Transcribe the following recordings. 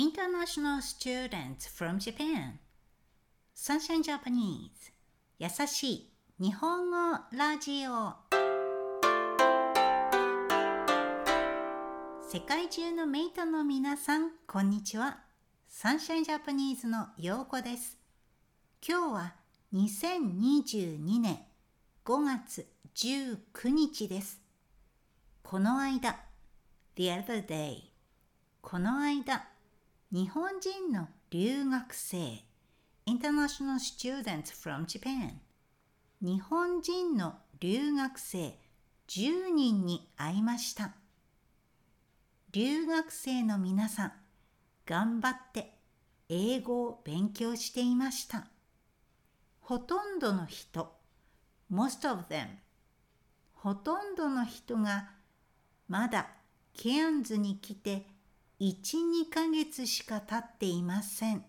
International students from Japan. Sunshine Japanese. 優しい。日本語ラジオ。世界中のメイトの皆さんこんにちは。サンシャインジャパニーズのようこです。今日は2022年5月19日です。この間 The other day この間日本人の留学生。International students from Japan 日本人の留学生。10人に会いました。留学生の皆さん頑張って英語を勉強していました。ほとんどの人 most of them ほとんどの人がまだケアンズに来て1、2ヶ月しか経っていません。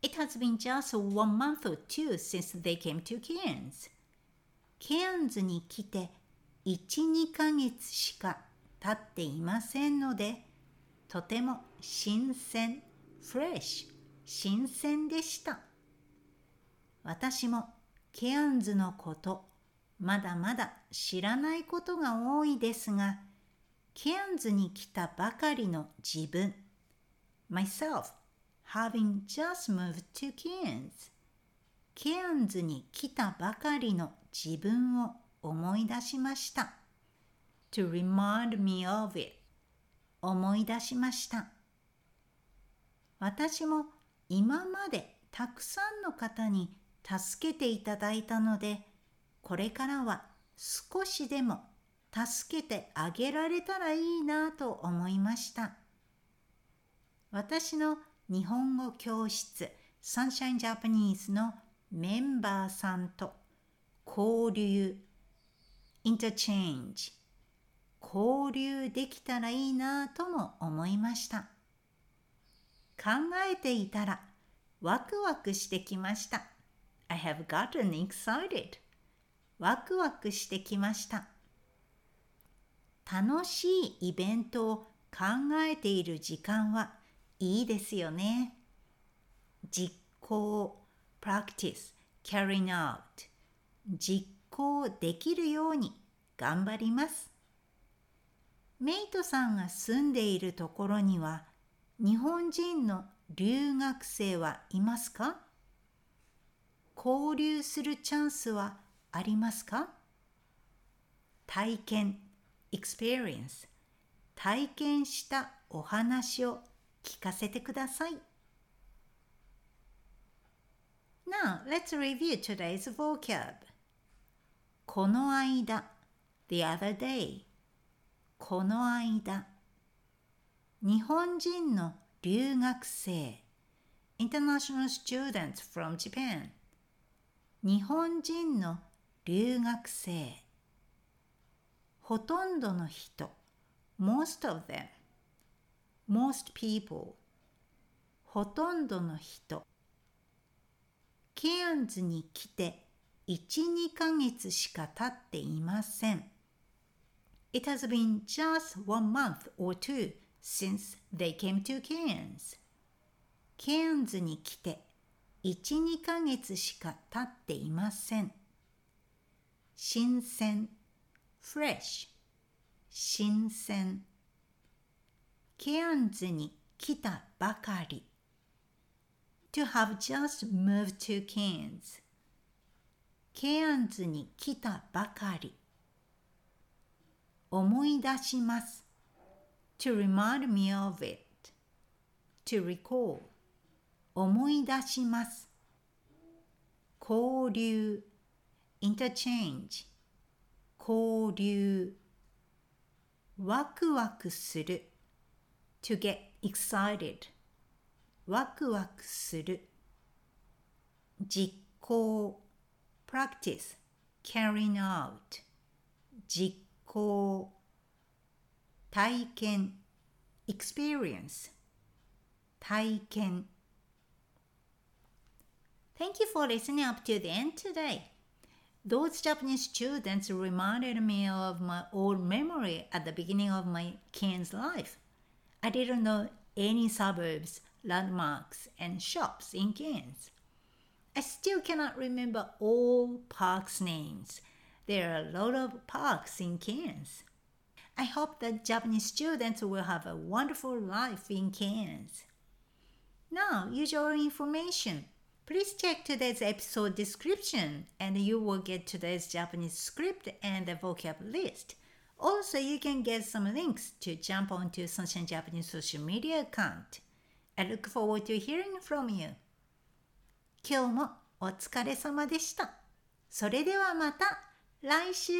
It has been just one month or two since they came to Cairns. ケアンズに来て1、2ヶ月しか経っていませんので、とても新鮮、フレッシュ、新鮮でした。私もケアンズのこと、まだまだ知らないことが多いですが、ケアンズに来たばかりの自分。Myself having just moved to Cairns. ケアンズに来たばかりの自分を思い出しました。To remind me of it. 思い出しました。私も今までたくさんの方に助けていただいたのでこれからは少しでも助けてあげられたらいいなと思いました。私の日本語教室サンシャインジャパニーズのメンバーさんと交流、インターチェンジ、交流できたらいいなとも思いました。考えていたらワクワクしてきました。I have gotten excited. ワクワクしてきました。楽しいイベントを考えている時間はいいですよね。実行、practice, carrying out 実行できるように頑張ります。メイトさんが住んでいるところには日本人の留学生はいますか？交流するチャンスはありますか？体験 experience 体験したお話を聞かせてください。Now, let's review today's vocab. この間 the other day この間日本人の留学生 international students from Japan 日本人の留学生ほとんどの人 most of them most people ほとんどの人ケアンズに来て1-2ヶ月しか経っていません It has been just one month or two since they came to Cairns ケアンズに来て1-2ヶ月しか経っていません新鮮 fresh 新鮮ケアンズに来たばかり to have just moved to Cairns ケアンズに来たばかり思い出します to remind me of it to recall 思い出します交流 interchange 交流ワクワクする to get excited ワクワクする実行 practice carrying out 実行体験 experience 体験 Thank you for listening up to the end today. Those Japanese students reminded me of my old memory at the beginning of my Cairns life. I didn't know any suburbs landmarks, and shops in Cairns. I still cannot remember all parks' names. There are a lot of parks in Cairns. I hope that Japanese students will have a wonderful life in Cairns. Now, use your information. Please check today's episode description and you will get today's Japanese script and the vocab list. Also, you can get some links to jump onto Sunshine Japanese social media account. I look forward to hearing from you. 今日もお疲れ様でした。それではまた来週